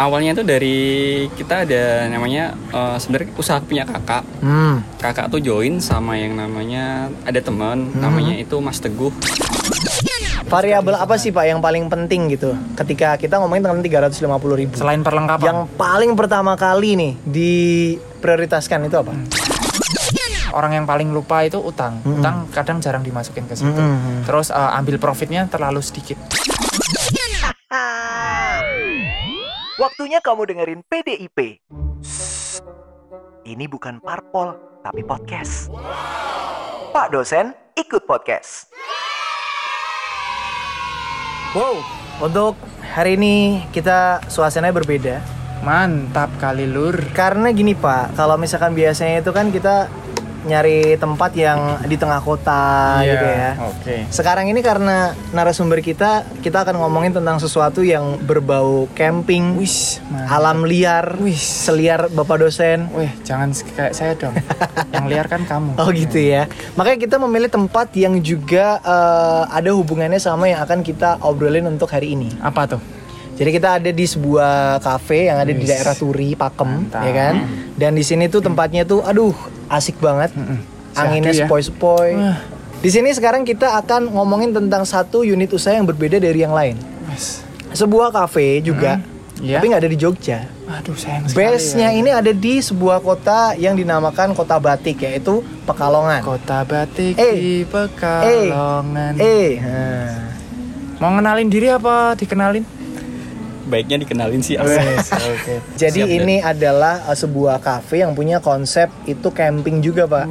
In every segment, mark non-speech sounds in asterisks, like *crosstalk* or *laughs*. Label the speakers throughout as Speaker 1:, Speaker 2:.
Speaker 1: awalnya tuh dari kita ada namanya eh, sebenarnya usaha punya kakak.
Speaker 2: Hmm.
Speaker 1: Kakak tuh join sama yang namanya ada teman namanya itu Mas Teguh.
Speaker 2: Variabel apa sih Pak yang paling penting gitu ketika kita ngomongin tentang 350 ribu?
Speaker 3: Selain perlengkapan.
Speaker 2: Yang paling pertama kali nih diprioritaskan itu apa?
Speaker 3: orang yang paling lupa itu utang.
Speaker 2: Mm-mm.
Speaker 3: Utang kadang jarang dimasukin ke situ.
Speaker 2: Mm-mm.
Speaker 3: Terus eh, ambil profitnya terlalu sedikit.
Speaker 4: Waktunya kamu dengerin PDIP. Ini bukan parpol, tapi podcast. Pak dosen, ikut podcast.
Speaker 2: Wow, untuk hari ini kita suasananya berbeda.
Speaker 3: Mantap kali lur.
Speaker 2: Karena gini Pak, kalau misalkan biasanya itu kan kita nyari tempat yang di tengah kota
Speaker 3: Iya,
Speaker 2: gitu ya.
Speaker 3: Oke.
Speaker 2: Sekarang ini karena narasumber kita, kita akan ngomongin tentang sesuatu yang berbau camping,
Speaker 3: Wis, mantap.
Speaker 2: alam liar,
Speaker 3: Wih.
Speaker 2: seliar Bapak dosen.
Speaker 3: Wih, jangan kayak saya dong. yang liar kan kamu. *laughs*
Speaker 2: Oh gitu ya. Makanya kita memilih tempat yang juga eh, ada hubungannya sama yang akan kita obrolin untuk hari ini.
Speaker 3: Apa tuh?
Speaker 2: Jadi kita ada di sebuah cafe yang ada di
Speaker 3: Wis.
Speaker 2: daerah Turi, Pakem,
Speaker 3: Mantap.
Speaker 2: ya kan? Dan di sini tuh tempatnya tuh, aduh, asik banget.
Speaker 3: Mm-mm.
Speaker 2: Anginnya
Speaker 3: ya.
Speaker 2: sepoi-sepoi.
Speaker 3: Wah.
Speaker 2: Di sini sekarang kita akan ngomongin tentang satu unit usaha yang berbeda dari yang lain.
Speaker 3: Wis.
Speaker 2: Sebuah cafe juga,
Speaker 3: Iya.
Speaker 2: tapi nggak ada di Jogja.
Speaker 3: Aduh, sayang sekali.
Speaker 2: Base-nya
Speaker 3: ya.
Speaker 2: ini ada di sebuah kota yang dinamakan kota batik, yaitu Pekalongan.
Speaker 3: Kota batik
Speaker 2: Eh.
Speaker 3: di Pekalongan.
Speaker 2: Eh, nah.
Speaker 3: Mau ngenalin diri apa dikenalin?
Speaker 1: Baiknya dikenalin sih.
Speaker 2: Wes, oke. *laughs* Jadi
Speaker 1: Siap, Dan.
Speaker 2: ini adalah uh, sebuah cafe yang punya konsep itu camping juga, Pak.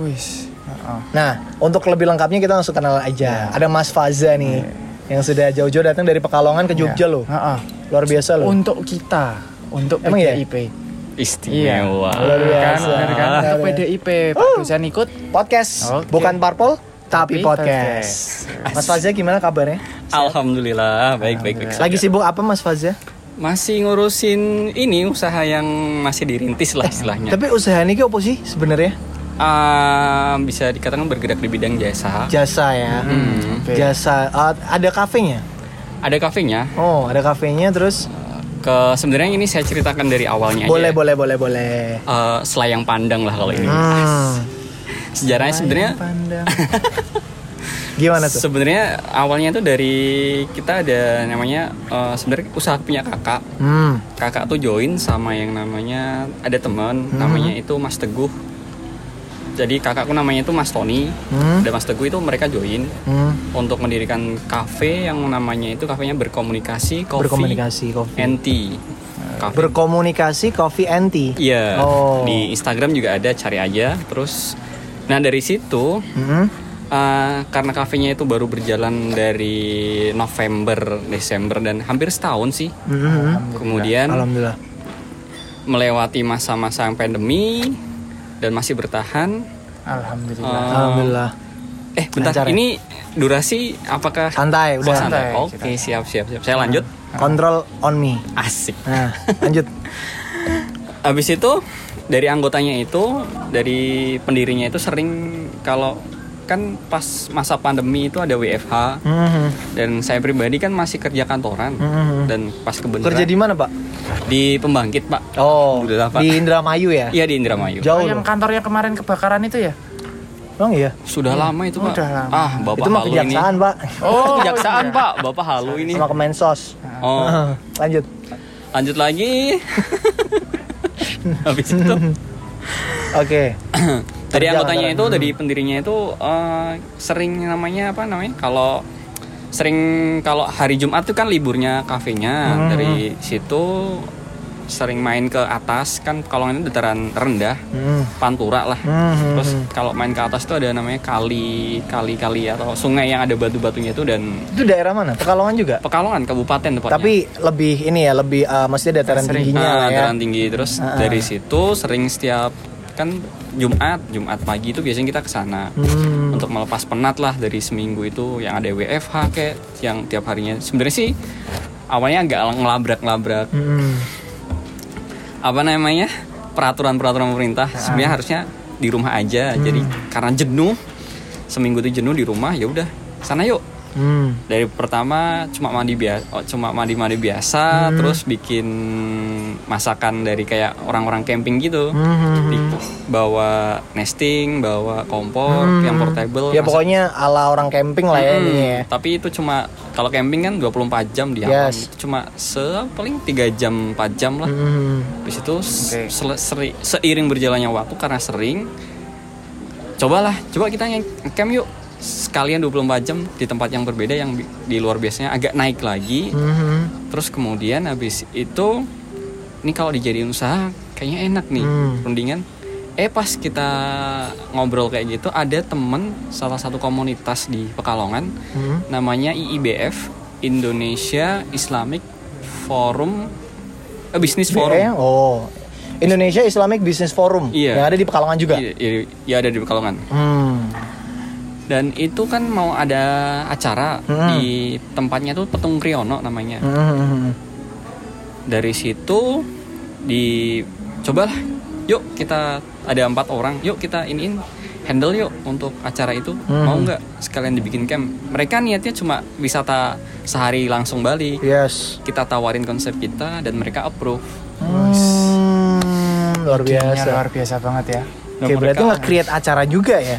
Speaker 2: Nah, untuk lebih lengkapnya kita langsung kenal aja.
Speaker 3: Ya.
Speaker 2: Ada Mas Faza nih, yang sudah jauh-jauh datang dari Pekalongan ke Jogja loh.
Speaker 3: Heeh.
Speaker 2: Luar biasa loh.
Speaker 3: Untuk kita, untuk
Speaker 2: Emang iya?
Speaker 3: PDIP.
Speaker 1: Istimewa.
Speaker 2: Luar biasa.
Speaker 3: Kan, kan?
Speaker 2: Ah.
Speaker 3: Untuk PDIP, Pak dosen ikut.
Speaker 2: Podcast,
Speaker 3: Oke.
Speaker 2: bukan parpol, tapi
Speaker 3: Tapi
Speaker 2: podcast. Mas Faza gimana kabarnya?
Speaker 1: Alhamdulillah, baik baik baik.
Speaker 2: Lagi sibuk apa Mas Faza?
Speaker 1: Masih ngurusin ini usaha yang masih dirintis lah istilahnya.
Speaker 2: Tapi usaha ini apa sih sebenarnya?
Speaker 1: Ah, bisa dikatakan bergerak di bidang jasa.
Speaker 2: Jasa ya.
Speaker 1: Hmm.
Speaker 3: Oke.
Speaker 2: Jasa. Uh, ada kafenya?
Speaker 1: Ada kafenya.
Speaker 2: Oh, ada kafenya terus.
Speaker 1: Ke sebenarnya ini saya ceritakan dari awalnya
Speaker 2: Boleh,
Speaker 1: aja.
Speaker 2: boleh, boleh, boleh.
Speaker 1: Eh, selayang pandang lah kalau ini.
Speaker 2: Hmm.
Speaker 1: Sejarahnya sebenarnya
Speaker 3: Pandang. *laughs*
Speaker 2: Gimana tuh?
Speaker 1: sebenarnya awalnya tuh dari kita ada namanya eh, sebenarnya usaha punya kakak.
Speaker 2: Hmm.
Speaker 1: Kakak tuh join sama yang namanya ada teman
Speaker 2: Hmm.
Speaker 1: namanya itu Mas Teguh. Jadi kakakku namanya itu Mas Tony.
Speaker 2: Hmm.
Speaker 1: Dan Mas Teguh itu mereka join
Speaker 2: Hmm.
Speaker 1: untuk mendirikan kafe yang namanya itu kafenya berkomunikasi coffee
Speaker 2: Berkomunikasi kopi.
Speaker 1: and tea. Cafe.
Speaker 2: Berkomunikasi coffee tea.
Speaker 1: Iya.
Speaker 2: Oh.
Speaker 1: Di Instagram juga ada cari aja. Terus nah dari situ
Speaker 2: Hmm.
Speaker 1: Eh, karena kafenya itu baru berjalan dari November, Desember dan hampir setahun sih.
Speaker 2: Hmm.
Speaker 1: Kemudian
Speaker 2: Alhamdulillah.
Speaker 1: melewati masa-masa yang pandemi dan masih bertahan.
Speaker 3: Alhamdulillah.
Speaker 1: Eh,
Speaker 2: Alhamdulillah.
Speaker 1: Eh, bentar.
Speaker 2: Lancar ya?
Speaker 1: Ini durasi apakah
Speaker 2: Santai,
Speaker 1: Oh,
Speaker 2: udah.
Speaker 1: santai.
Speaker 3: Santai,
Speaker 1: Oke, siap, siap, siap. Saya lanjut.
Speaker 2: Control on me.
Speaker 1: Asik.
Speaker 2: Nah, lanjut. *laughs*
Speaker 1: Habis itu dari anggotanya itu, dari pendirinya itu sering kalau kan pas masa pandemi itu ada WFH
Speaker 2: Hmm.
Speaker 1: dan saya pribadi kan masih kerja kantoran
Speaker 2: Hmm.
Speaker 1: dan pas kebenaran
Speaker 2: Kerja di mana, Pak?
Speaker 1: di pembangkit pak
Speaker 2: Oh,
Speaker 1: Alhamdulillah, Pak.
Speaker 2: di Indramayu ya?
Speaker 1: iya di Indramayu
Speaker 2: Jauh
Speaker 3: Oh, yang kantornya kemarin kebakaran itu ya?
Speaker 2: Emang iya?
Speaker 1: sudah lama itu pak
Speaker 3: Udah lama.
Speaker 1: ah bapak
Speaker 2: Itu mah
Speaker 1: halu ini
Speaker 2: kejaksaan, Pak.
Speaker 1: oh kejaksaan pak bapak halu ini
Speaker 2: Sama Kemensos.
Speaker 1: oh *laughs*
Speaker 2: lanjut.
Speaker 1: lanjut lagi *laughs* habis itu *laughs*
Speaker 2: Oke. *clears throat*
Speaker 1: dari
Speaker 2: Kerja
Speaker 1: anggotanya itu dari pendirinya itu eh, sering namanya apa namanya kalau sering kalau hari Jumat itu kan liburnya kafenya
Speaker 2: Hmm.
Speaker 1: dari situ sering main ke atas kan kalau ini dataran rendah
Speaker 2: Hmm.
Speaker 1: pantura lah
Speaker 2: Hmm.
Speaker 1: terus kalau main ke atas itu ada namanya kali kali kali atau sungai yang ada batu-batunya itu dan
Speaker 2: Itu daerah mana? Pekalongan juga.
Speaker 1: Pekalongan kabupaten tepatnya
Speaker 2: Tapi lebih ini ya, lebih uh, maksudnya dataran
Speaker 3: Sering.
Speaker 2: tingginya lah ya.
Speaker 1: dataran tinggi terus
Speaker 2: ah.
Speaker 1: dari situ sering setiap kan Jumat Jumat pagi itu biasanya kita ke sana
Speaker 2: Hmm.
Speaker 1: untuk melepas penat lah dari seminggu itu yang ada WFH kayak yang tiap harinya sebenarnya sih awalnya agak ngelabrak-ngelabrak
Speaker 2: Hmm.
Speaker 1: Apa namanya peraturan-peraturan pemerintah
Speaker 2: Ah.
Speaker 1: sebenarnya harusnya di rumah aja
Speaker 2: Hmm.
Speaker 1: jadi karena jenuh seminggu itu jenuh di rumah ya udah sana yuk
Speaker 2: Hmm.
Speaker 1: dari pertama cuma mandi biasa cuma mandi mandi biasa terus bikin masakan dari kayak orang-orang camping gitu
Speaker 2: Hmm.
Speaker 1: Di- bawa nesting bawa kompor yang portable
Speaker 2: Ya
Speaker 1: masak-
Speaker 2: pokoknya ala orang camping lah ya
Speaker 1: Hmm,
Speaker 2: ini ya.
Speaker 1: tapi itu cuma kalau camping kan 24 jam di alam
Speaker 2: Yes.
Speaker 1: itu cuma se paling 3 jam 4 jam lah
Speaker 2: Hmm.
Speaker 1: Habis itu seri- seiring berjalannya waktu karena sering cobalah coba kita yang camp yuk sekalian 24 jam di tempat yang berbeda yang di luar biasanya agak naik lagi
Speaker 2: Hmm.
Speaker 1: terus kemudian habis itu ini kalau dijadiin usaha kayaknya enak nih
Speaker 2: Hmm.
Speaker 1: rundingan eh pas kita ngobrol kayak gitu ada temen salah satu komunitas di Pekalongan
Speaker 2: Hmm.
Speaker 1: namanya IIBF Indonesia Islamic Forum eh, Business Forum?
Speaker 2: Oh. Indonesia Islamic Business Forum
Speaker 1: Iya.
Speaker 2: yang ada di Pekalongan juga.
Speaker 1: Iya, iya, iya, ada di Pekalongan.
Speaker 2: Hmm.
Speaker 1: Dan itu kan mau ada acara
Speaker 2: Hmm.
Speaker 1: di tempatnya tuh Petung Kriono namanya.
Speaker 2: Hmm.
Speaker 1: Dari situ di cobalah, yuk kita ada empat orang, yuk kita iniin handle yuk untuk acara itu
Speaker 2: Hmm.
Speaker 1: mau nggak sekalian dibikin camp. Mereka niatnya cuma wisata sehari langsung balik.
Speaker 2: Yes.
Speaker 1: Kita tawarin konsep kita dan mereka approve.
Speaker 2: Hmm, luar biasa.
Speaker 3: luar biasa banget ya.
Speaker 2: Oke, berarti nge-create acara juga ya.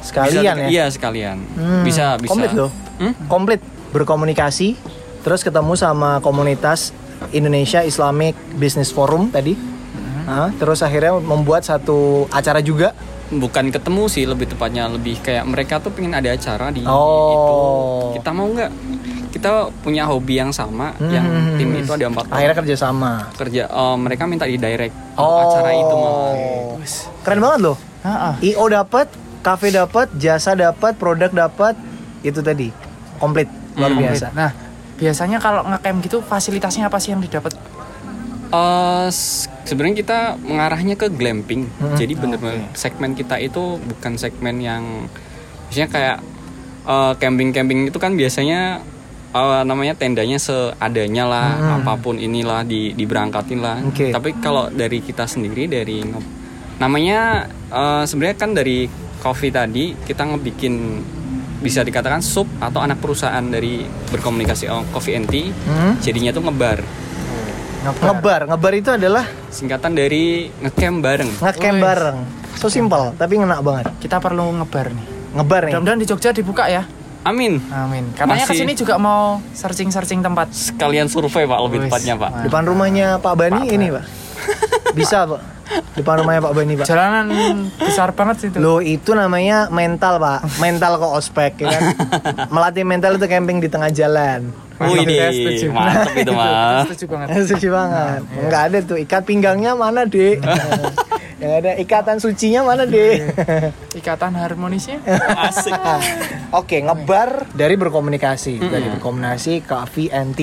Speaker 2: Sekalian
Speaker 1: Bisa-
Speaker 2: ya.
Speaker 1: Iya sekalian.
Speaker 2: Hmm,
Speaker 1: Bisa bisa.
Speaker 2: Komplit loh.
Speaker 1: Hmm?
Speaker 2: Komplit berkomunikasi, terus ketemu sama komunitas Indonesia Islamic Business Forum tadi.
Speaker 1: Hmm.
Speaker 2: Nah, terus akhirnya membuat satu acara juga.
Speaker 1: bukan ketemu sih lebih tepatnya lebih kayak mereka tuh pengen ada acara di
Speaker 2: Oh.
Speaker 1: itu kita mau nggak kita punya hobi yang sama
Speaker 2: Hmm.
Speaker 1: yang tim itu ada empat
Speaker 2: Akhirnya
Speaker 1: orang
Speaker 2: kerjasama.
Speaker 1: kerja eh, mereka minta di direct
Speaker 2: Oh.
Speaker 1: acara itu malah
Speaker 2: Keren banget loh.
Speaker 3: Ah, ah.
Speaker 2: IO dapat, kafe dapat, jasa dapat, produk dapat, itu tadi komplit luar
Speaker 1: Hmm.
Speaker 2: biasa.
Speaker 3: Nah, biasanya kalau ngecamp gitu fasilitasnya apa sih yang didapat?
Speaker 1: S- sebenarnya kita mengarahnya ke glamping
Speaker 2: Hmm.
Speaker 1: jadi bener-bener segmen kita itu bukan segmen yang biasanya kayak eh, camping-camping itu kan biasanya eh, namanya tendanya seadanya lah apa pun inilah di diberangkatin lah
Speaker 2: Hmm. Oke.
Speaker 1: tapi kalau dari kita sendiri dari namanya eh, sebenarnya kan dari coffee tadi kita ngebikin bisa dikatakan sub atau anak perusahaan dari berkomunikasi oh, Coffee and Tea
Speaker 2: Hmm?
Speaker 1: jadinya tuh ngebar
Speaker 2: Ngebar, ngebar itu adalah
Speaker 1: singkatan dari ngecamp bareng
Speaker 2: ngecamp bareng. So simple, tapi ngena banget.
Speaker 3: Kita perlu ngebar nih.
Speaker 2: Ngebar nih.
Speaker 3: Mudah-mudahan di Jogja dibuka ya.
Speaker 1: amin
Speaker 3: Amin. Katanya
Speaker 1: Masih.
Speaker 3: ke sini juga mau searching-searching tempat.
Speaker 1: sekalian survei pak lebih tepatnya pak.
Speaker 2: Depan rumahnya Pak Bani
Speaker 3: Pak
Speaker 2: ini, Pak. Bisa, Pak. *laughs* Depan rumahnya Pak Bani, Pak.
Speaker 3: Jalanan besar banget sih itu.
Speaker 2: Lo itu namanya mental, Pak. Mental kok ospek, ya kan? *laughs* Melatih mental itu camping di tengah jalan.
Speaker 1: Wih
Speaker 3: Saya setuju.
Speaker 1: mantep itu mah
Speaker 3: Setuju banget. *laughs*
Speaker 2: Setuju banget. Enggak ada tuh ikat pinggangnya mana, Dek? *laughs* Yang ada ikatan sucinya mana, Dek?
Speaker 3: Ikatan harmonisnya. *laughs*
Speaker 1: asik
Speaker 2: Oke, ngebar dari berkomunikasi, dari berkomunikasi ke VNT.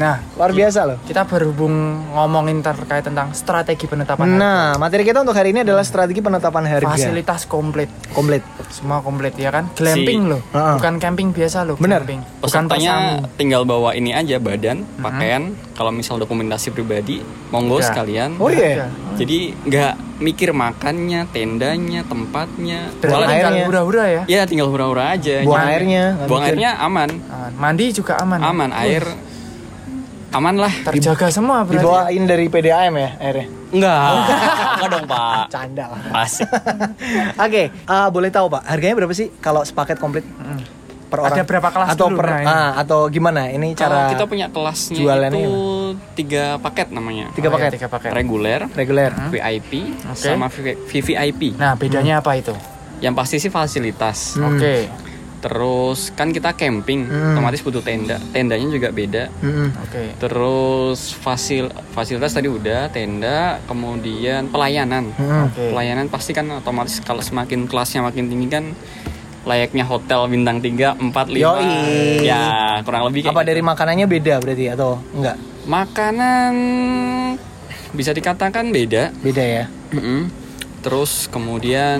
Speaker 3: Nah,
Speaker 2: Luar biasa loh.
Speaker 3: kita berhubung ngomongin terkait tentang strategi penetapan harga.
Speaker 2: Nah, materi kita untuk hari ini adalah strategi penetapan harga.
Speaker 3: Fasilitas komplit.
Speaker 2: Komplit.
Speaker 3: Semua komplit ya kan? Glamping loh.
Speaker 2: Heeh.
Speaker 3: Bukan camping biasa loh.
Speaker 2: Bener.
Speaker 3: Glamping. Bukan
Speaker 1: pesertanya tinggal bawa ini aja badan pakaian kalau misal dokumentasi pribadi monggo
Speaker 3: Udah.
Speaker 1: sekalian
Speaker 2: Oh iya.
Speaker 3: Udah.
Speaker 1: Jadi nggak mikir makannya tendanya tempatnya
Speaker 3: tinggal
Speaker 2: airnya.
Speaker 3: hura-hura ya.
Speaker 1: ya tinggal hura-hura aja
Speaker 2: Buang
Speaker 1: Jangan-
Speaker 2: airnya, nggak
Speaker 1: buang
Speaker 2: mikir.
Speaker 1: airnya aman
Speaker 3: Aman. Mandi juga aman. ya?
Speaker 1: aman air aman lah
Speaker 3: Terjaga semua berarti.
Speaker 2: Dibawain dari PDAM ya airnya.
Speaker 1: enggak *laughs* enggak dong pak
Speaker 2: Canda lah.
Speaker 1: asik *laughs*
Speaker 2: Oke, eh, boleh tahu Pak, harganya berapa sih kalau sepaket komplit per orang?
Speaker 3: Ada berapa kelas
Speaker 2: atau
Speaker 3: dulu,
Speaker 2: per
Speaker 3: nah, ini.
Speaker 2: ah, atau gimana? Ini
Speaker 1: kalau
Speaker 2: cara
Speaker 1: kita punya kelasnya
Speaker 2: jualannya
Speaker 1: itu tiga paket namanya
Speaker 2: tiga
Speaker 3: Oh, iya,
Speaker 2: paket
Speaker 3: tiga paket.
Speaker 1: reguler
Speaker 2: reguler.
Speaker 1: VIP
Speaker 3: Oke.
Speaker 1: sama VVIP
Speaker 3: Nah, bedanya apa itu?
Speaker 1: yang pasti sih fasilitas
Speaker 2: Hmm.
Speaker 3: Oke.
Speaker 1: Terus kan kita camping,
Speaker 2: Hmm.
Speaker 1: otomatis butuh tenda. Tendanya juga beda.
Speaker 2: Mm-mm.
Speaker 3: Oke.
Speaker 1: Terus fasil fasilitas tadi udah, tenda, kemudian pelayanan.
Speaker 2: Mm-mm.
Speaker 3: Oke.
Speaker 1: Pelayanan pasti kan otomatis kalau semakin kelasnya makin tinggi kan layaknya hotel bintang 3, 4, 5.
Speaker 2: Yoi.
Speaker 1: Ya, kurang lebih kayak
Speaker 2: Apa
Speaker 1: gitu.
Speaker 2: dari makanannya beda berarti atau enggak?
Speaker 1: Makanan bisa dikatakan beda.
Speaker 2: Beda ya.
Speaker 1: Mm-mm. Terus kemudian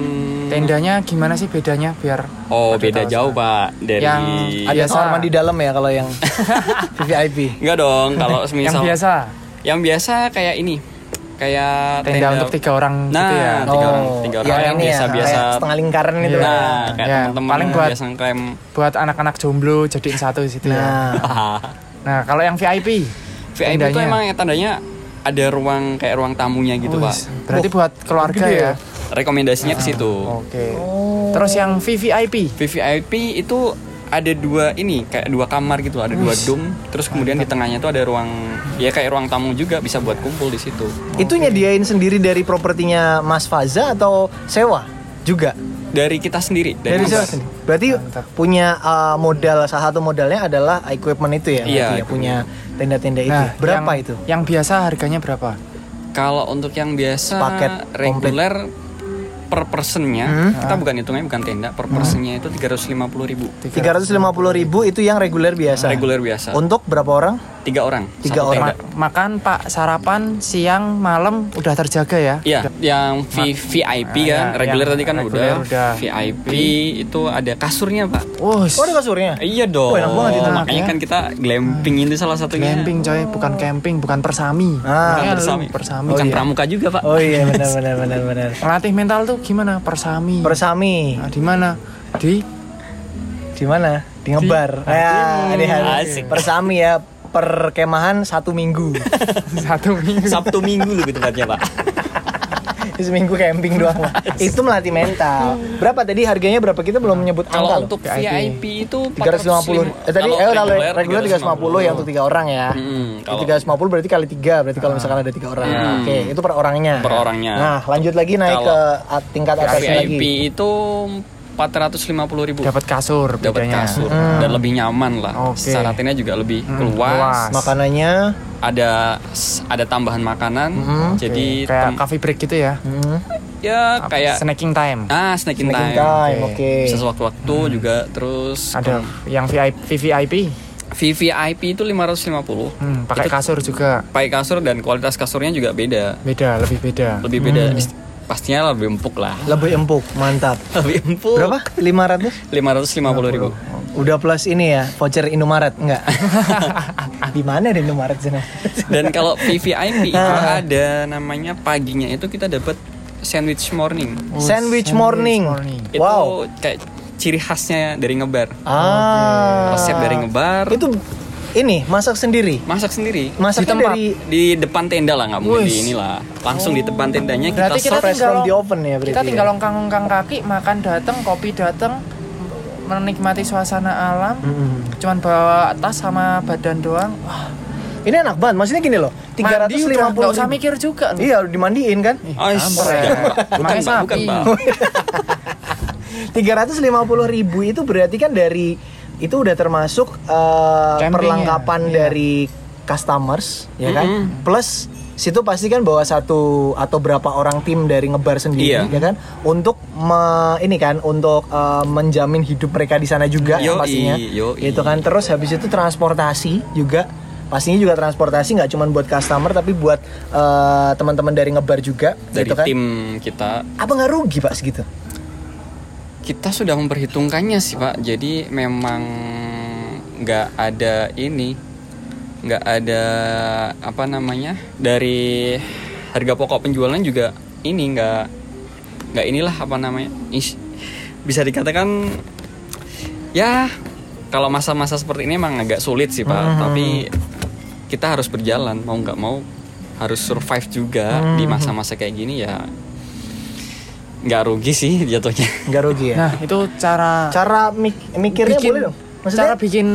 Speaker 3: Tendanya gimana sih bedanya biar
Speaker 1: Oh, beda
Speaker 3: tahu
Speaker 1: jauh, Pak. Dari
Speaker 3: Yang
Speaker 2: Ada
Speaker 3: Biasa.
Speaker 2: kamar mandi dalam ya kalau yang *laughs* VIP.
Speaker 1: Enggak dong, kalau *laughs*
Speaker 3: yang
Speaker 1: semisal
Speaker 3: biasa?
Speaker 1: Yang biasa kayak ini. kayak
Speaker 3: Tenda untuk tiga orang
Speaker 1: Nah,
Speaker 3: gitu ya.
Speaker 1: tiga
Speaker 2: Oh,
Speaker 1: orang, tiga orang
Speaker 2: yang
Speaker 1: yang
Speaker 2: ya,
Speaker 1: biasa-biasa.
Speaker 2: setengah lingkaran itu lah.
Speaker 1: Nah, kayak
Speaker 3: Ya,
Speaker 1: teman-teman
Speaker 3: paling
Speaker 1: yang
Speaker 3: buat-
Speaker 1: biasa ngeklaim
Speaker 3: Buat anak-anak jomblo jadiin satu di situ ya.
Speaker 2: Nah, *laughs*
Speaker 3: Nah, kalau yang VIP
Speaker 1: VIP itu
Speaker 3: tendanya.
Speaker 1: emang ya tandanya ada ruang kayak ruang tamunya gitu, Pak.
Speaker 3: Wih, Berarti buat keluarga ya.
Speaker 2: ya?
Speaker 1: Rekomendasinya ke situ.
Speaker 3: Oke.
Speaker 2: Oh.
Speaker 3: Terus yang VVIP
Speaker 1: VVIP itu ada dua ini kayak dua kamar gitu, ada dua dom, terus kemudian di tengahnya itu ada ruang ya kayak ruang tamu juga bisa buat kumpul di situ.
Speaker 2: itu nyediain sendiri dari propertinya Mas Faza atau sewa juga?
Speaker 1: Dari kita sendiri,
Speaker 2: Dari
Speaker 1: dari, Akbar.
Speaker 2: sendiri. Berarti punya uh, modal salah satu modalnya adalah equipment itu ya,
Speaker 1: Iya,
Speaker 2: ya, punya tenda-tenda itu.
Speaker 3: Nah,
Speaker 2: Berapa
Speaker 3: yang-
Speaker 2: itu?
Speaker 3: Yang biasa harganya berapa?
Speaker 1: Kalau untuk yang biasa
Speaker 2: Sepaket
Speaker 1: reguler per personnya
Speaker 2: Hmm.
Speaker 1: kita bukan hitungnya bukan tenda per personnya itu 350.000 ribu
Speaker 2: 350 ribu itu yang reguler biasa.
Speaker 1: reguler biasa
Speaker 2: Untuk berapa orang?
Speaker 1: Tiga orang
Speaker 2: Tiga
Speaker 1: satu
Speaker 2: orang.
Speaker 1: tenda.
Speaker 3: Ma- makan Pak sarapan siang malam udah terjaga ya?
Speaker 1: Iya, yang V- VIP
Speaker 3: Ah,
Speaker 1: kan,
Speaker 3: ya,
Speaker 1: reguler tadi kan
Speaker 3: reguler
Speaker 1: udah.
Speaker 3: udah.
Speaker 1: VIP itu ada kasurnya, Pak.
Speaker 3: Oh,
Speaker 2: Oh ada kasurnya?
Speaker 1: Iya dong.
Speaker 2: Oh, enak banget itu.
Speaker 1: Makanya kan kita glamping itu salah satunya.
Speaker 3: Camping coy, bukan camping, bukan persami.
Speaker 2: Ah,
Speaker 3: Makanya lu
Speaker 1: Bersami.
Speaker 3: persami.
Speaker 1: Bukan
Speaker 2: Oh, iya.
Speaker 1: pramuka juga, Pak.
Speaker 2: Oh iya benar *laughs* benar benar benar.
Speaker 3: Ngelatih mental tuh gimana? Persami.
Speaker 2: Persami
Speaker 3: Nah, di mana? Di
Speaker 2: di mana? Di ngebar. Ya, ini harus
Speaker 1: Asik.
Speaker 2: persami ya perkemahan satu minggu. *laughs*
Speaker 3: satu minggu.
Speaker 1: Sabtu Minggu lebih tepatnya, Pak. *laughs*
Speaker 2: Seminggu camping doang. *laughs* itu melatih mental. Berapa tadi harganya berapa? Kita belum menyebut angka loh.
Speaker 1: untuk
Speaker 3: VIP.
Speaker 1: VIP itu
Speaker 2: 350 eh tadi eh lalu
Speaker 1: reguler,
Speaker 2: reguler 350 yang untuk tiga orang ya.
Speaker 1: Mm,
Speaker 2: Kalau
Speaker 1: kalau
Speaker 2: 350 berarti kali tiga berarti kalau misalkan ada tiga orang.
Speaker 1: Hmm.
Speaker 2: Oke, itu per orangnya.
Speaker 1: Per orangnya.
Speaker 2: Nah, lanjut lagi naik
Speaker 1: Kalau
Speaker 2: ke at- tingkat atasnya
Speaker 1: VIP
Speaker 2: lagi.
Speaker 1: itu 450 ribu
Speaker 3: Dapat kasur
Speaker 1: dapat kasur
Speaker 2: Hmm.
Speaker 1: dan lebih nyaman lah.
Speaker 3: Oke.
Speaker 1: Secara tenda juga lebih
Speaker 3: Hmm,
Speaker 1: luas.
Speaker 3: luas.
Speaker 2: Makanannya
Speaker 1: Ada ada tambahan makanan.
Speaker 2: Hmm.
Speaker 1: Jadi
Speaker 3: Kayak
Speaker 1: tem-
Speaker 3: coffee break gitu ya.
Speaker 2: hmm,
Speaker 1: ya
Speaker 3: Apa,
Speaker 1: kayak
Speaker 3: snacking time.
Speaker 1: ah snacking,
Speaker 2: snacking
Speaker 1: time.
Speaker 2: time,
Speaker 3: Oke.
Speaker 2: oke.
Speaker 1: Bisa sewaktu-waktu juga terus
Speaker 3: Ada yang VIP, VVIP.
Speaker 1: VVIP itu 550.
Speaker 3: Hmm, pakai
Speaker 1: Itu-
Speaker 3: kasur juga.
Speaker 1: Pakai kasur dan kualitas kasurnya juga beda.
Speaker 3: Beda, lebih beda.
Speaker 1: Lebih beda. Ist- Pastinya lebih empuk lah.
Speaker 2: Lebih empuk, mantap. *laughs*
Speaker 1: Lebih empuk.
Speaker 2: Berapa? 500?
Speaker 1: 550 ribu.
Speaker 2: Udah plus ini ya, voucher Indomaret enggak? *laughs* Di mana ada Indomaret sana?
Speaker 1: Dan kalau VVIP itu *laughs*
Speaker 2: Ah.
Speaker 1: ada namanya paginya itu kita dapat sandwich morning.
Speaker 3: Oh,
Speaker 2: Sandwich morning.
Speaker 1: Itu
Speaker 2: Wow.
Speaker 1: kayak ciri khasnya dari ngebar.
Speaker 2: Ah.
Speaker 1: Resep dari ngebar.
Speaker 2: Itu ini masak sendiri.
Speaker 1: masak sendiri.
Speaker 2: Masaknya
Speaker 3: tempat.
Speaker 2: dari
Speaker 1: Di depan tenda lah nggak mungkin di inilah. Langsung di depan tendanya kita,
Speaker 3: Berarti kita tinggal
Speaker 2: from the oven ya berarti.
Speaker 3: Kita tinggal
Speaker 2: ya?
Speaker 3: longkang-longkang kaki, makan dateng, kopi dateng, menikmati suasana alam.
Speaker 2: Mm-mm.
Speaker 3: Cuman bawa tas sama badan doang. Wah,
Speaker 2: Ini enak banget. Maksudnya gini loh,
Speaker 3: mandi udah
Speaker 2: 350
Speaker 3: nggak usah mikir juga loh.
Speaker 2: Iya, dimandiin kan?
Speaker 1: Oh, bukan, Pak, bukan. Pak.
Speaker 2: 350 ribu itu berarti kan dari itu udah termasuk uh, perlengkapan
Speaker 3: iya.
Speaker 2: dari customers ya kan? Plus situ pasti kan bawa satu atau berapa orang tim dari ngebar sendiri
Speaker 1: Iya.
Speaker 2: ya kan? Untuk me- ini kan untuk uh, menjamin hidup mereka di sana juga
Speaker 1: Yoi,
Speaker 2: pastinya.
Speaker 1: yoi.
Speaker 2: gitu kan? Terus habis itu transportasi juga. Pastinya juga transportasi nggak cuma buat customer tapi buat uh, teman-teman dari ngebar juga
Speaker 1: Dari
Speaker 2: gitu kan?
Speaker 1: tim kita.
Speaker 2: Apa nggak rugi pak segitu
Speaker 1: kita sudah memperhitungkannya sih pak jadi memang nggak ada ini nggak ada apa namanya dari harga pokok penjualan juga ini nggak nggak inilah apa namanya is- bisa dikatakan ya kalau masa-masa seperti ini emang agak sulit sih pak
Speaker 2: Hmm.
Speaker 1: tapi kita harus berjalan mau nggak mau harus survive juga di
Speaker 2: Hmm.
Speaker 1: masa-masa kayak gini ya nggak rugi sih jatuhnya
Speaker 2: nggak rugi ya
Speaker 3: Nah, itu cara
Speaker 2: cara mik- mikirnya
Speaker 3: bikin
Speaker 2: boleh dong maksudnya
Speaker 3: cara bikin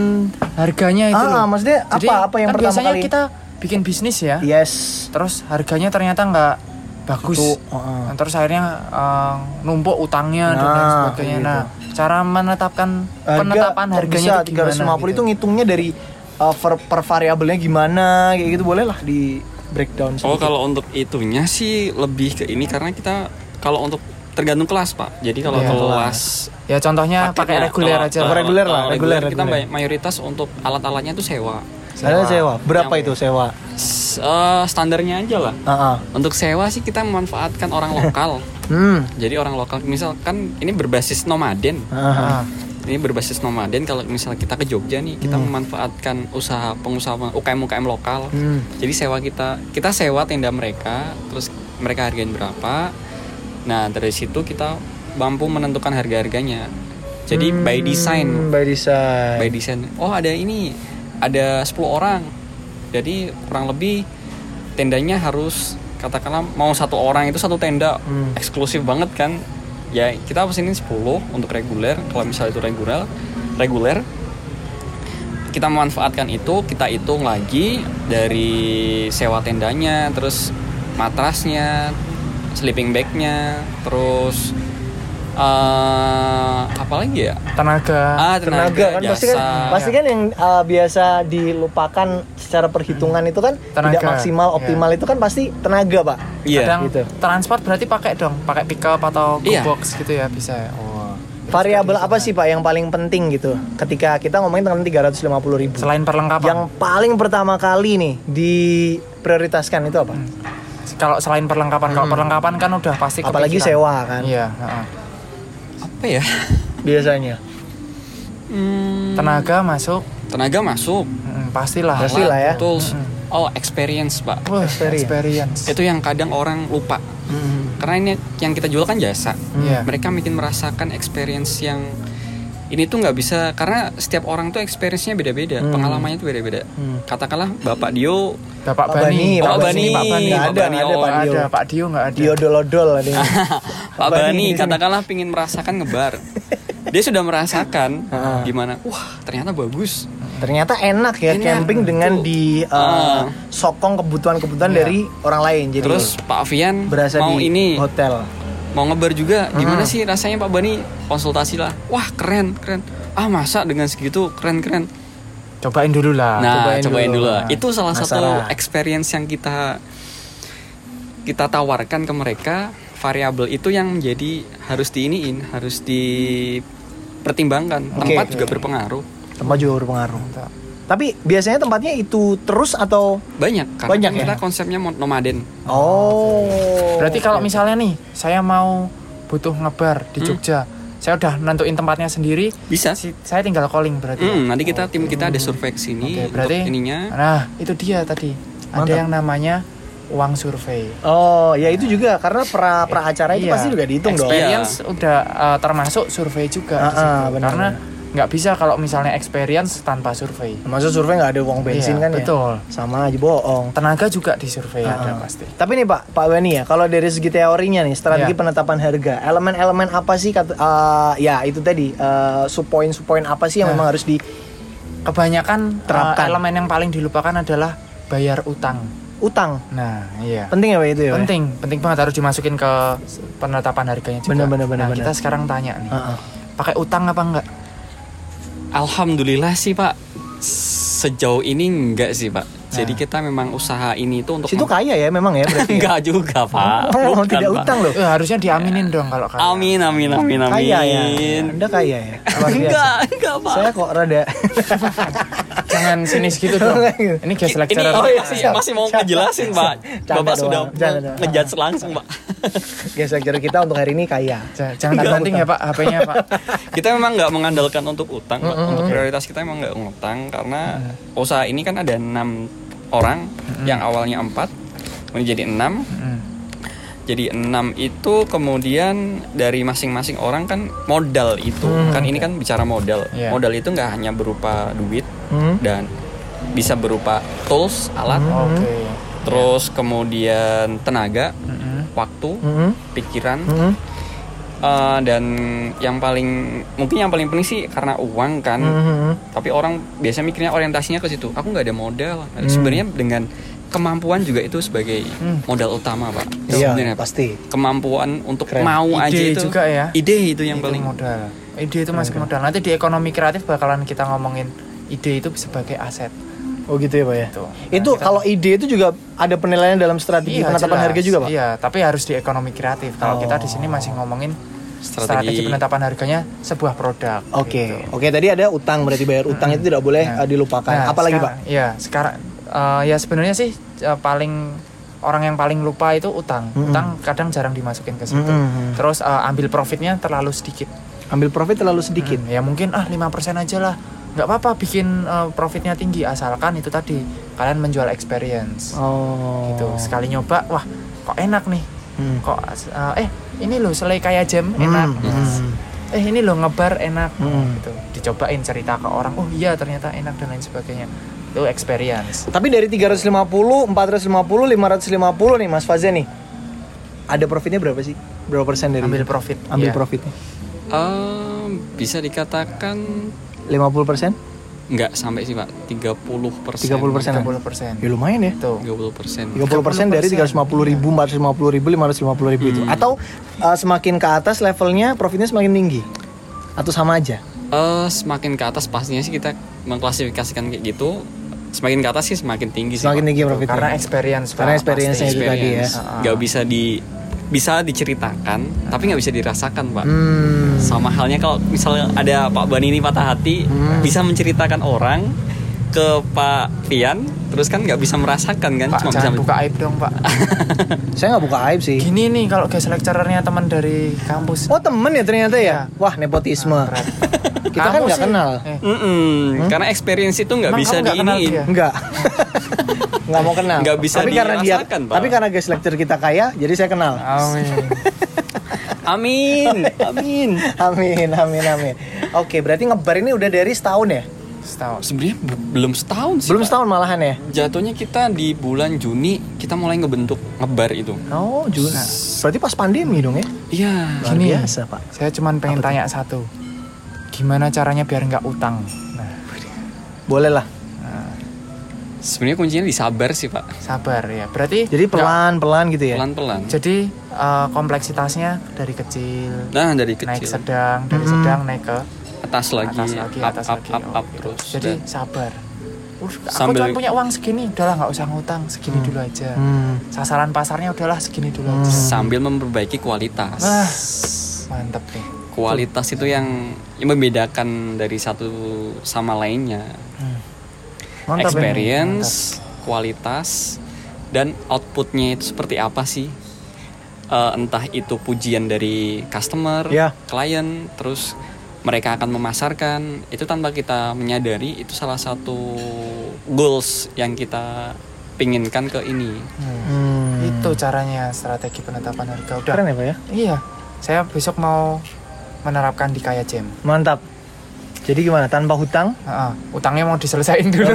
Speaker 3: harganya itu
Speaker 2: Ah,
Speaker 3: loh.
Speaker 2: maksudnya
Speaker 3: Jadi,
Speaker 2: apa- apa yang
Speaker 3: kan
Speaker 2: pertama
Speaker 3: biasanya
Speaker 2: kali-
Speaker 3: kita bikin bisnis ya.
Speaker 2: yes
Speaker 3: Terus harganya ternyata nggak bagus.
Speaker 2: Itu, heeh.
Speaker 3: Nah, terus akhirnya eh, numpuk utangnya dan lain
Speaker 2: Nah,
Speaker 3: sebagainya.
Speaker 2: kayak
Speaker 3: Nah, cara menetapkan
Speaker 2: Harga
Speaker 3: penetapan harganya
Speaker 2: bisa
Speaker 3: itu gimana?
Speaker 2: 350 itu
Speaker 3: gitu.
Speaker 2: ngitungnya dari uh, per, per variabelnya gimana kayak gitu boleh lah di breakdown
Speaker 1: Oh
Speaker 2: sedikit.
Speaker 1: kalau untuk itunya sih lebih ke ini karena kita kalau untuk tergantung kelas pak. Jadi kalau
Speaker 2: Iya,
Speaker 1: kelas
Speaker 3: Ya contohnya pakai
Speaker 1: paketnya,
Speaker 3: reguler aja.
Speaker 1: Kalau-
Speaker 2: reguler lah, reguler,
Speaker 1: kita
Speaker 2: reguler.
Speaker 1: may- mayoritas untuk alat-alatnya itu sewa.
Speaker 2: ada sewa berapa
Speaker 1: Yang-
Speaker 2: itu sewa
Speaker 1: S- eh, standarnya aja lah.
Speaker 2: Ah, ah.
Speaker 1: Untuk sewa sih kita memanfaatkan orang *laughs* lokal.
Speaker 2: hmm
Speaker 1: Jadi orang lokal misalkan ini berbasis nomaden.
Speaker 2: Ah.
Speaker 3: Nah,
Speaker 1: ini berbasis nomaden kalau misalnya kita ke Jogja nih kita memanfaatkan usaha pengusaha UKM UKM lokal
Speaker 2: Hmm.
Speaker 1: jadi sewa kita kita sewa tenda mereka terus mereka hargain berapa nah dari situ kita mampu menentukan harga harganya jadi by design.
Speaker 2: Hmm, by design.
Speaker 1: by design. Oh ada ini. Ada 10 orang. Jadi kurang lebih tendanya harus katakanlah mau satu orang itu satu tenda.
Speaker 2: Hmm.
Speaker 1: eksklusif banget kan? Ya kita pesenin 10 untuk reguler. Kalau misalnya itu reguler reguler kita memanfaatkan itu kita hitung lagi dari sewa tendanya terus matrasnya sleeping bagnya terus eh apa lagi ya?
Speaker 3: Tenaga.
Speaker 1: Ah
Speaker 2: tenaga kan pasti kan
Speaker 1: jasa.
Speaker 2: pasti kan yang uh, biasa dilupakan secara perhitungan itu kan
Speaker 3: Tenaga,
Speaker 2: tidak maksimal
Speaker 3: iya.
Speaker 2: optimal itu kan pasti tenaga pak.
Speaker 1: Iya.
Speaker 3: Kadang
Speaker 2: gitu.
Speaker 3: transport berarti pakai dong pakai pickup atau go
Speaker 1: Iya.
Speaker 3: box gitu ya bisa ya? Oh.
Speaker 2: Variabel apa sih pak yang paling penting gitu? Ketika kita ngomongin tentang 350 ribu.
Speaker 3: Selain perlengkapan.
Speaker 2: Yang paling pertama kali nih diprioritaskan itu apa
Speaker 3: kalau selain perlengkapan kalau perlengkapan kan udah pasti
Speaker 2: Hmm. apalagi
Speaker 3: kepikiran.
Speaker 2: sewa kan
Speaker 3: iya heeh.
Speaker 1: apa ya
Speaker 2: biasanya
Speaker 1: Hmm,
Speaker 3: tenaga masuk
Speaker 1: tenaga masuk
Speaker 3: mm, pastilah
Speaker 2: Pasti lah ya.
Speaker 1: tools oh experience pak
Speaker 3: Wah,
Speaker 2: Experience.
Speaker 3: experience,
Speaker 1: itu yang kadang orang lupa
Speaker 2: Hmm.
Speaker 1: karena ini yang kita jual kan jasa
Speaker 3: Iya.
Speaker 1: mereka bikin merasakan experience yang ini tuh nggak bisa karena setiap orang tuh experience-nya beda-beda
Speaker 2: Hmm.
Speaker 1: pengalamannya tuh beda-beda
Speaker 2: Hmm.
Speaker 1: katakanlah bapak Dio
Speaker 3: Bapak
Speaker 2: Pak Bani,
Speaker 3: Bani,
Speaker 1: Pak
Speaker 3: Pak
Speaker 1: Bani,
Speaker 3: Bani, Pak Bani,
Speaker 2: Nggak ada,
Speaker 1: Bani,
Speaker 2: nggak ada
Speaker 1: oh,
Speaker 2: Pak Dio.
Speaker 3: ada, Pak Dio nggak ada.
Speaker 2: diodol-odol ada *laughs* yang-
Speaker 1: Pak
Speaker 2: Bani
Speaker 1: katakanlah pingin merasakan ngebar dia sudah merasakan
Speaker 2: Heeh.
Speaker 1: gimana wah ternyata bagus
Speaker 2: ternyata enak ya
Speaker 1: Enak,
Speaker 2: camping dengan di uh,
Speaker 1: Ah.
Speaker 2: sokong kebutuhan-kebutuhan
Speaker 3: Iya.
Speaker 2: dari orang lain jadi
Speaker 1: terus Pak Avian
Speaker 2: berasa
Speaker 1: mau
Speaker 2: di
Speaker 1: ini
Speaker 2: hotel
Speaker 1: mau ngebar juga gimana
Speaker 2: Hmm.
Speaker 1: sih rasanya Pak Bani konsultasi lah wah keren keren ah masa dengan segitu keren keren
Speaker 3: Cobain dulu lah.
Speaker 1: nah
Speaker 2: cobain
Speaker 1: cobain,
Speaker 2: dulu.
Speaker 1: dulu, lah. Itu salah satu
Speaker 2: penasaran.
Speaker 1: experience yang kita kita tawarkan ke mereka variabel itu yang menjadi harus diiniin harus dipertimbangkan tempat juga berpengaruh
Speaker 2: tempat juga berpengaruh. Tapi biasanya tempatnya itu terus atau
Speaker 1: banyak karena
Speaker 2: Banyak
Speaker 1: kan
Speaker 2: ya?
Speaker 1: kita konsepnya nomaden
Speaker 2: oh
Speaker 3: Berarti kalau misalnya nih, saya mau butuh ngebar di
Speaker 1: Hmm.
Speaker 3: Jogja, saya udah nentuin tempatnya sendiri,
Speaker 1: bisa
Speaker 3: si- saya tinggal calling berarti. ya?
Speaker 1: Hmm, nanti kita tim kita ada survei ke sini
Speaker 3: Oke, berarti
Speaker 1: untuk ininya
Speaker 3: Nah, itu dia tadi. Ada
Speaker 2: Mantap.
Speaker 3: yang namanya uang survei.
Speaker 2: oh ya itu juga karena pra pra acara itu
Speaker 3: Iya.
Speaker 2: pasti juga dihitung dong
Speaker 3: Experience udah uh, termasuk survei juga di situ.
Speaker 2: ah, benar,
Speaker 3: Karena nggak bisa kalau misalnya experience tanpa survei.
Speaker 2: maksud survei nggak ada uang bensin
Speaker 3: Iya,
Speaker 2: kan
Speaker 3: betul.
Speaker 2: ya sama aja bohong
Speaker 3: Tenaga juga di survei ada
Speaker 2: Ah.
Speaker 3: pasti.
Speaker 2: Tapi nih Pak, Pak Bani ya, kalau dari segi teorinya nih, strategi
Speaker 3: Iya.
Speaker 2: penetapan harga, elemen-elemen apa sih kata, eh, ya itu tadi, eh, subpoin-subpoin apa sih yang
Speaker 3: Nah.
Speaker 2: memang harus di
Speaker 3: Kebanyakan uh,
Speaker 2: Terapkan.
Speaker 3: elemen yang paling dilupakan adalah bayar utang.
Speaker 2: utang?
Speaker 3: Nah, iya.
Speaker 2: Penting ya Pak itu ya? Pak?
Speaker 3: penting penting banget harus dimasukin ke penetapan harganya juga.
Speaker 2: Bener, bener, bener,
Speaker 3: nah,
Speaker 2: bener.
Speaker 3: kita sekarang tanya nih,
Speaker 2: Heeh.
Speaker 3: pakai utang apa enggak?
Speaker 1: Alhamdulillah sih Pak sejauh ini enggak sih Pak. Jadi kita memang usaha ini itu untuk
Speaker 2: Situ kaya ya memang ya berarti. ya? *laughs*
Speaker 1: enggak juga Pak *laughs*
Speaker 2: Oh,
Speaker 1: Bukan,
Speaker 2: tidak
Speaker 1: Pak.
Speaker 2: utang loh.
Speaker 3: Eh, harusnya diaminin dong kalau kaya.
Speaker 1: amin amin amin amin
Speaker 2: Kaya ya. Anda kaya ya.
Speaker 1: Enggak enggak Pak
Speaker 2: Saya kok rada *laughs*
Speaker 3: Jangan sinis gitu dong. Ini guest
Speaker 1: ini
Speaker 3: lecturer.
Speaker 2: Oh, iya,
Speaker 1: masih,
Speaker 2: siap.
Speaker 1: masih mau ngejelasin Pak Bapak
Speaker 2: doang.
Speaker 1: sudah ngejudge langsung Pak
Speaker 2: Guest lecturer kita untuk hari ini kaya.
Speaker 3: Ja- Jangan terbanting ya Pak HP-nya Pak.
Speaker 1: kita memang nggak mengandalkan untuk utang Pak. untuk prioritas kita memang nggak ngutang karena usaha ini kan ada enam orang yang awalnya empat kemudian jadi enam
Speaker 3: Mm.
Speaker 1: jadi enam itu kemudian dari masing-masing orang kan modal itu kan ini kan bicara modal
Speaker 3: Iya.
Speaker 1: modal itu nggak hanya berupa duit
Speaker 2: Hmm.
Speaker 1: dan bisa berupa tools alat
Speaker 3: Oke.
Speaker 1: terus kemudian tenaga
Speaker 3: Mm-mm.
Speaker 1: waktu
Speaker 2: Mhm.
Speaker 1: pikiran
Speaker 2: Mhm.
Speaker 1: Eh, dan yang paling mungkin yang paling penting sih karena uang kan
Speaker 2: Mhm.
Speaker 1: tapi orang biasa mikirnya orientasinya ke situ aku nggak ada modal Nah, sebenarnya dengan kemampuan juga itu sebagai
Speaker 3: Hmm.
Speaker 1: modal utama pak
Speaker 2: Iya,
Speaker 1: Sebenarnya,
Speaker 2: pasti.
Speaker 1: kemampuan untuk
Speaker 2: Keren.
Speaker 1: mau
Speaker 3: Ide
Speaker 1: aja itu
Speaker 3: juga ya.
Speaker 1: ide itu yang
Speaker 3: Itu
Speaker 1: paling
Speaker 3: modal. Ide itu masuk modal. Nanti di ekonomi kreatif bakalan kita ngomongin ide itu sebagai aset.
Speaker 2: Oh gitu ya Pak ya.
Speaker 3: Tuh. Nah,
Speaker 2: Itu
Speaker 3: kita-
Speaker 2: kalau ide itu juga ada penilaian dalam strategi
Speaker 3: Iya,
Speaker 2: penetapan
Speaker 3: jelas.
Speaker 2: harga juga Pak.
Speaker 3: Iya, tapi harus di ekonomi kreatif. Kalau kita di
Speaker 2: Oh.
Speaker 3: sini masih ngomongin
Speaker 1: Strategi.
Speaker 3: strategi, penetapan harganya sebuah produk.
Speaker 2: Oke,
Speaker 3: gitu.
Speaker 2: oke tadi ada utang berarti bayar utang itu tidak boleh
Speaker 3: Nah.
Speaker 2: dilupakan.
Speaker 3: Nah,
Speaker 2: Apalagi
Speaker 3: sekarang-
Speaker 2: Pak?
Speaker 3: Iya, sekarang eh, ya sebenarnya sih eh, paling orang yang paling lupa itu utang.
Speaker 2: Mm-mm.
Speaker 3: Utang kadang jarang dimasukin ke situ.
Speaker 2: Mm-mm.
Speaker 3: Terus eh, ambil profitnya terlalu sedikit.
Speaker 2: Ambil profit terlalu sedikit.
Speaker 3: Hmm, ya mungkin ah 5% aja lah nggak apa-apa bikin eh, profitnya tinggi asalkan itu tadi kalian menjual experience
Speaker 2: Oh.
Speaker 3: gitu sekali nyoba wah kok enak nih
Speaker 2: Hmm.
Speaker 3: kok eh, eh ini loh selai kayak jam enak
Speaker 2: Hmm, hmm.
Speaker 3: eh ini loh ngebar enak
Speaker 2: Hmm.
Speaker 3: gitu dicobain cerita ke orang oh iya ternyata enak dan lain sebagainya itu experience
Speaker 2: Tapi dari 350, 450, 550 nih Mas Faza nih. Ada profitnya berapa sih? Berapa persen dari
Speaker 3: ambil profit
Speaker 2: Ambil
Speaker 3: Iya.
Speaker 2: profitnya.
Speaker 1: Eh, bisa dikatakan
Speaker 2: 50 persen?
Speaker 1: Nggak sampai sih pak 30 persen
Speaker 2: 30 persen.
Speaker 3: 30 persen
Speaker 2: Ya lumayan ya.
Speaker 3: tuh
Speaker 1: 30 persen
Speaker 2: 30 persen dari 350 ribu, 450 ribu, 550 ribu itu. Atau uh, semakin ke atas levelnya profitnya semakin tinggi? Atau sama aja?
Speaker 1: Eh, semakin ke atas pastinya sih kita mengklasifikasikan kayak gitu semakin ke atas sih semakin tinggi sih
Speaker 2: Semakin tinggi profitnya.
Speaker 3: karena experience
Speaker 2: Karena
Speaker 3: Pak,
Speaker 2: experience-nya
Speaker 3: pasti.
Speaker 2: itu tadi ya.
Speaker 1: Experience. nggak bisa di bisa diceritakan tapi nggak bisa dirasakan pak
Speaker 2: Hmm.
Speaker 1: sama halnya kalau misalnya ada Pak Bani ini patah hati
Speaker 2: Hmm.
Speaker 1: bisa menceritakan orang ke Pak Pian terus kan nggak bisa merasakan kan
Speaker 3: Pak
Speaker 1: cuma bisa
Speaker 3: buka aib dong Pak *laughs*
Speaker 2: Saya nggak buka aib sih.
Speaker 3: gini nih kalau guest lecturernya teman dari kampus
Speaker 2: Oh temen ya ternyata ya?
Speaker 3: Iya.
Speaker 2: Wah nepotisme.
Speaker 3: Berat. *laughs*
Speaker 2: Kita kan nggak kenal.
Speaker 3: Eh,
Speaker 1: Mm-mm, karena experience itu nggak bisa
Speaker 3: nggak
Speaker 1: diiniin
Speaker 3: dia?
Speaker 2: Enggak. *laughs* Nggak mau kenal.
Speaker 1: Nggak bisa
Speaker 2: tapi karena dia,
Speaker 1: dirasakan, Pak.
Speaker 2: tapi karena guest lecture kita kaya, jadi saya kenal.
Speaker 3: amin
Speaker 1: amin amin
Speaker 2: Amin, amin, amin. Oke, berarti ngebar ini udah dari setahun ya?
Speaker 3: Setahun
Speaker 1: sebenarnya be- belum setahun sih
Speaker 2: Belum
Speaker 1: Pak.
Speaker 2: setahun malahan ya?
Speaker 1: jatuhnya kita di bulan Juni kita mulai ngebentuk ngebar itu
Speaker 2: Oh, Juni. Berarti pas pandemi dong ya?
Speaker 1: iya
Speaker 2: Luar
Speaker 3: Gini.
Speaker 2: biasa, Pak.
Speaker 3: saya cuman pengen tanya satu gimana caranya biar nggak utang nah,
Speaker 2: Boleh lah.
Speaker 1: sebenarnya kuncinya di sabar sih pak
Speaker 3: sabar ya berarti
Speaker 2: Jadi pelan-pelan gitu ya?
Speaker 1: pelan pelan
Speaker 3: jadi eh, kompleksitasnya dari kecil
Speaker 1: nah dari
Speaker 3: naik
Speaker 1: kecil
Speaker 3: sedang dari
Speaker 2: Mm-mm.
Speaker 3: sedang naik ke
Speaker 1: atas lagi
Speaker 3: atas lagi
Speaker 1: up,
Speaker 3: atas
Speaker 1: up,
Speaker 3: lagi
Speaker 1: up,
Speaker 3: oh,
Speaker 1: up
Speaker 3: gitu.
Speaker 1: terus
Speaker 3: jadi
Speaker 1: Dan
Speaker 3: sabar. Uh, aku
Speaker 1: Sambil-
Speaker 3: cuma punya uang segini udahlah nggak usah ngutang segini dulu aja.
Speaker 2: Hmm.
Speaker 3: sasaran pasarnya udahlah segini dulu aja.
Speaker 1: Sambil memperbaiki kualitas.
Speaker 3: Ah mantep nih.
Speaker 1: Kualitas itu yang, yang membedakan dari satu sama lainnya.
Speaker 2: Mantap ya.
Speaker 1: experience kualitas dan outputnya itu seperti apa sih? Eh, entah itu pujian dari customer
Speaker 2: Ya.
Speaker 1: klien terus mereka akan memasarkan itu tanpa kita menyadari itu salah satu goals yang kita pinginkan ke ini
Speaker 2: Hmm.
Speaker 3: itu caranya strategi penetapan harga udah
Speaker 2: Keren ya, Pak ya?
Speaker 3: iya saya besok mau menerapkan di kaya jam
Speaker 2: Mantap. Jadi gimana? Tanpa hutang?
Speaker 3: Ah, utangnya mau diselesain dulu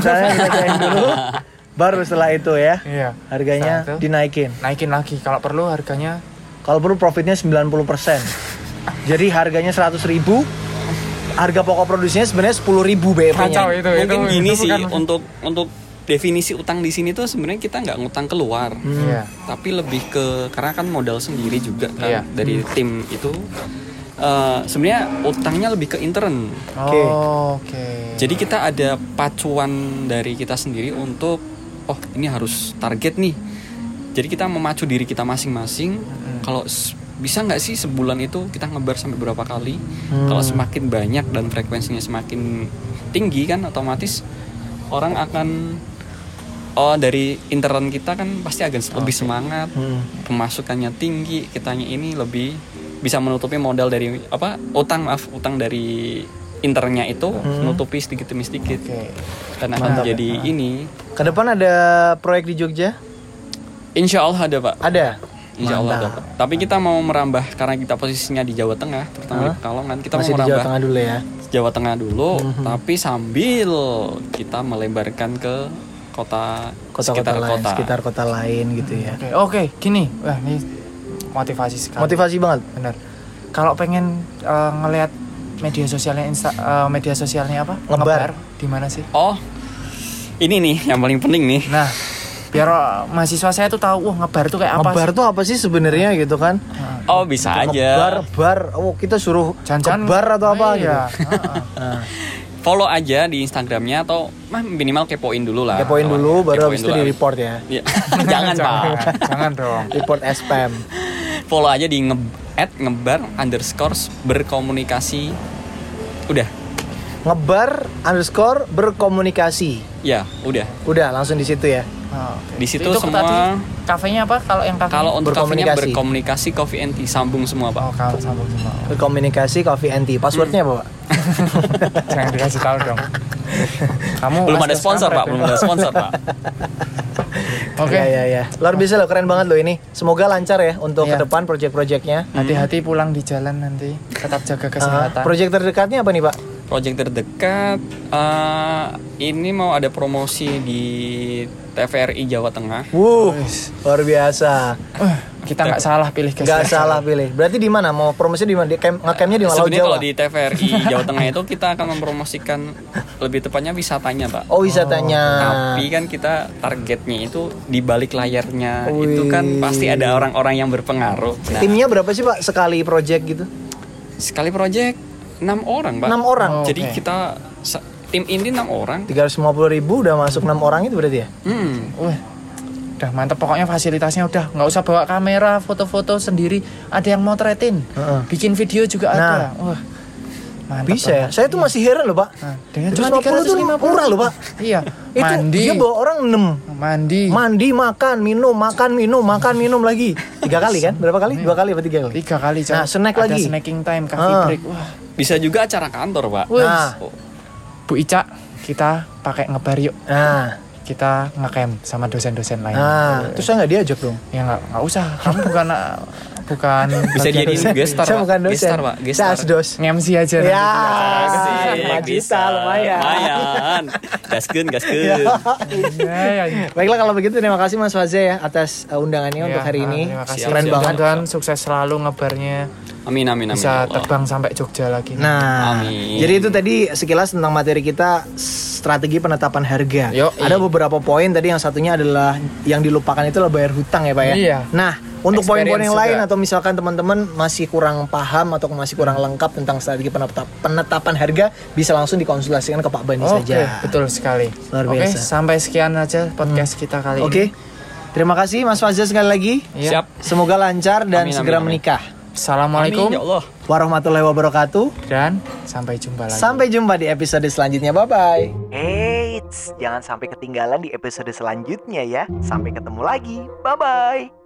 Speaker 2: dulu. *laughs* Baru setelah itu ya,
Speaker 3: iya
Speaker 2: harganya
Speaker 3: itu,
Speaker 2: dinaikin.
Speaker 3: naikin lagi kalau perlu harganya
Speaker 2: Kalau perlu profitnya 90%. Jadi harganya 100 ribu, harga pokok produksinya sebenarnya 10 ribu
Speaker 3: Kacau
Speaker 2: BP-nya.
Speaker 3: itu
Speaker 1: mungkin
Speaker 3: itu,
Speaker 1: gini
Speaker 3: itu
Speaker 1: sih
Speaker 3: bukan-
Speaker 1: untuk untuk definisi utang di sini tuh sebenarnya kita nggak ngutang keluar.
Speaker 3: Iya.
Speaker 1: Tapi lebih ke karena kan modal sendiri juga kan
Speaker 3: Iya.
Speaker 1: dari tim itu eh, sebenarnya utangnya lebih ke intern.
Speaker 2: Oke.
Speaker 3: Oh, oke.
Speaker 1: Jadi kita ada pacuan dari kita sendiri untuk oh ini harus target nih. Jadi kita memacu diri kita masing-masing. Kalau s- bisa nggak sih sebulan itu kita ngebar sampai berapa kali? Kalau semakin banyak dan frekuensinya semakin tinggi kan otomatis orang akan oh dari intern kita kan pasti akan lebih semangat
Speaker 2: Hmm.
Speaker 1: pemasukannya tinggi kitanya ini lebih bisa menutupi modal dari apa utang maaf utang dari internnya itu menutupi sedikit demi sedikit.
Speaker 3: Oke.
Speaker 1: dan akan jadi ini.
Speaker 2: Ke depan ada proyek di Jogja?
Speaker 1: insya Allah ada pak.
Speaker 2: Ada.
Speaker 1: Insya Allah pak tapi kita mau merambah karena kita posisinya di Jawa Tengah terutama di Pekalongan kita
Speaker 2: Masih
Speaker 1: mau
Speaker 2: di Jawa
Speaker 1: merambah
Speaker 2: Tengah dulu ya.
Speaker 1: Jawa Tengah dulu tapi sambil kita melebarkan ke kota,
Speaker 2: Kota-kota
Speaker 1: sekitar
Speaker 2: lain,
Speaker 1: kota
Speaker 2: sekitar kota lain gitu ya.
Speaker 3: Oke, oke, gini. Wah, ini motivasi sekali.
Speaker 2: Motivasi banget.
Speaker 3: Bener. Kalau pengen eh, ngelihat media sosialnya Insta, eh, media sosialnya apa?
Speaker 2: Ngebar.
Speaker 3: Di mana sih?
Speaker 1: oh ini nih yang paling penting nih
Speaker 3: Nah, biar mahasiswa saya tuh tahu, wah ngebar tuh kayak apa
Speaker 2: Ngebar
Speaker 3: sih?
Speaker 2: tuh apa sih sebenarnya gitu kan?
Speaker 1: oh bisa
Speaker 2: Ngebar,
Speaker 1: aja
Speaker 2: bar. Oh, kita suruh
Speaker 3: Jangan-jangan
Speaker 2: bar atau apa gitu.
Speaker 3: iya. heeh.
Speaker 2: Nah,
Speaker 1: follow aja di Instagramnya atau mah minimal kepoin dulu lah
Speaker 2: kepoin dulu baru
Speaker 1: Kepoin
Speaker 2: habis itu
Speaker 1: dulu.
Speaker 2: di report ya.
Speaker 1: Iya. *laughs* jangan pak
Speaker 3: jangan, jangan dong.
Speaker 2: Report spam.
Speaker 1: follow aja di nge at ngebar underscore berkomunikasi udah
Speaker 2: Ngebar underscore berkomunikasi.
Speaker 1: ya udah
Speaker 2: Udah langsung di situ ya.
Speaker 3: Oh, oke.
Speaker 1: Di situ
Speaker 3: Itu
Speaker 1: semua-
Speaker 3: kafenya apa? Kalau yang kafe
Speaker 1: Kalau untuk kafenya
Speaker 2: Berkomunikasi.
Speaker 1: berkomunikasi coffee and tea sambung semua pak.
Speaker 3: Oh, kalau sambung semua. *laughs*
Speaker 2: Berkomunikasi Coffee and Tea. Passwordnya apa, Pak? *laughs*
Speaker 3: Jangan dikasih tahu dong. Kamu
Speaker 1: belum ada sponsor pak,
Speaker 3: ya?
Speaker 1: belum ada sponsor pak.
Speaker 3: Oke.
Speaker 2: Ya, ya, ya. Luar biasa loh, keren banget loh ini. Semoga lancar ya untuk
Speaker 3: Iya.
Speaker 2: ke depan project-projectnya.
Speaker 3: Hati-hati pulang di jalan nanti. Tetap jaga
Speaker 2: Uh,
Speaker 3: kesehatan.
Speaker 2: project terdekatnya apa nih, Pak?
Speaker 1: Project terdekat eh, ini mau ada promosi di TVRI Jawa Tengah.
Speaker 2: Wuh, luar biasa.
Speaker 3: Eh, kita nggak salah pilih guys.
Speaker 2: Nggak salah pilih. Berarti di mana? Mau promosinya di mana? Di camp, ngecampnya di Malau
Speaker 1: Sebenarnya
Speaker 2: Jawa.
Speaker 1: kalau di TVRI Jawa Tengah itu kita akan mempromosikan lebih tepatnya wisatanya pak.
Speaker 2: Oh, wisatanya.
Speaker 1: Tapi kan kita targetnya itu di balik layarnya
Speaker 2: Wih.
Speaker 1: itu kan pasti ada orang-orang yang berpengaruh. Nah,
Speaker 2: Timnya berapa sih, Pak? Sekali project gitu?
Speaker 1: sekali project enam orang pak.
Speaker 2: Enam orang.
Speaker 3: Oh.
Speaker 1: Jadi
Speaker 3: Oke.
Speaker 1: kita tim ini enam orang.
Speaker 2: 350 ribu udah masuk enam orang itu berarti ya?
Speaker 1: Hmm.
Speaker 3: Wah, udah mantep pokoknya fasilitasnya udah nggak usah bawa kamera foto-foto sendiri ada yang motretin
Speaker 2: Heeh.
Speaker 3: bikin video juga
Speaker 2: Nah.
Speaker 3: ada wah mantep
Speaker 2: Bisa ya. Saya tuh masih heran loh, Pak.
Speaker 3: Nah, dengan cuma
Speaker 2: 350 tuh
Speaker 3: 350
Speaker 2: murah loh, Pak.
Speaker 3: iya
Speaker 2: Itu
Speaker 3: mandi
Speaker 2: dia bawa orang 6
Speaker 3: mandi
Speaker 2: Mandi, makan, minum, makan, minum, makan, minum lagi. Tiga kali kan? Berapa kali? Dua kali apa tiga kali?
Speaker 3: tiga kali Cok.
Speaker 2: Nah, snack
Speaker 3: ada
Speaker 2: lagi.
Speaker 3: snacking time coffee
Speaker 2: Ah.
Speaker 3: break wah
Speaker 1: Bisa juga acara kantor pak.
Speaker 2: Nah,
Speaker 3: Bu Ica kita pakai ngebar yuk.
Speaker 2: Nah,
Speaker 3: kita ngecamp sama dosen-dosen lain.
Speaker 2: Nah. Terus saya nggak diajak dong.
Speaker 3: ya nggak nggak usah. Kamu bukan bukan
Speaker 1: Bisa jadi
Speaker 3: dosen.
Speaker 1: guest star
Speaker 2: Saya
Speaker 1: pak.
Speaker 2: bukan
Speaker 1: Guest
Speaker 2: dosen.
Speaker 1: star pak. Guest
Speaker 2: Saya
Speaker 1: star.
Speaker 2: asdos.
Speaker 3: nge-MC aja
Speaker 2: Ya,
Speaker 1: bisa.
Speaker 2: lumayan.
Speaker 1: Lumayan. Gaskeun, gaskeun.
Speaker 3: Ya, ya.
Speaker 2: Baiklah kalau begitu terima kasih Mas Faza ya atas uh, undangannya untuk
Speaker 3: Ya,
Speaker 2: hari ini.
Speaker 3: Terima kasih.
Speaker 2: Keren
Speaker 1: siap.
Speaker 2: banget.
Speaker 3: Dan sukses selalu ngebarnya
Speaker 1: Amin amin amin.
Speaker 3: bisa terbang sampai Jogja lagi.
Speaker 2: Nah,
Speaker 1: Amin.
Speaker 2: jadi itu tadi sekilas tentang materi kita strategi penetapan harga.
Speaker 3: Yo,
Speaker 2: Ada
Speaker 3: iya.
Speaker 2: beberapa poin tadi yang satunya adalah yang dilupakan itu adalah bayar hutang ya Pak ya.
Speaker 3: Iya.
Speaker 2: Nah, untuk poin-poin yang lain atau misalkan teman-teman masih kurang paham atau masih kurang lengkap tentang strategi penetap- penetapan harga bisa langsung dikonsultasikan ke Pak Bani
Speaker 3: Oke,
Speaker 2: saja.
Speaker 3: betul sekali.
Speaker 2: Luar
Speaker 3: Oke,
Speaker 2: biasa.
Speaker 3: sampai sekian aja podcast kita kali
Speaker 2: Oke.
Speaker 3: ini.
Speaker 2: Terima kasih Mas Faza sekali lagi.
Speaker 3: Iya.
Speaker 1: Siap.
Speaker 2: Semoga lancar dan
Speaker 1: Amin, amin,
Speaker 2: segera
Speaker 1: amin.
Speaker 2: menikah.
Speaker 3: Assalamualaikum
Speaker 1: Amin ya Allah.
Speaker 2: Warahmatullahi wabarakatuh.
Speaker 3: dan sampai jumpa lagi.
Speaker 2: Sampai jumpa di episode selanjutnya. Bye bye.
Speaker 4: Eits, jangan sampai ketinggalan di episode selanjutnya ya. Sampai ketemu lagi. Bye-bye.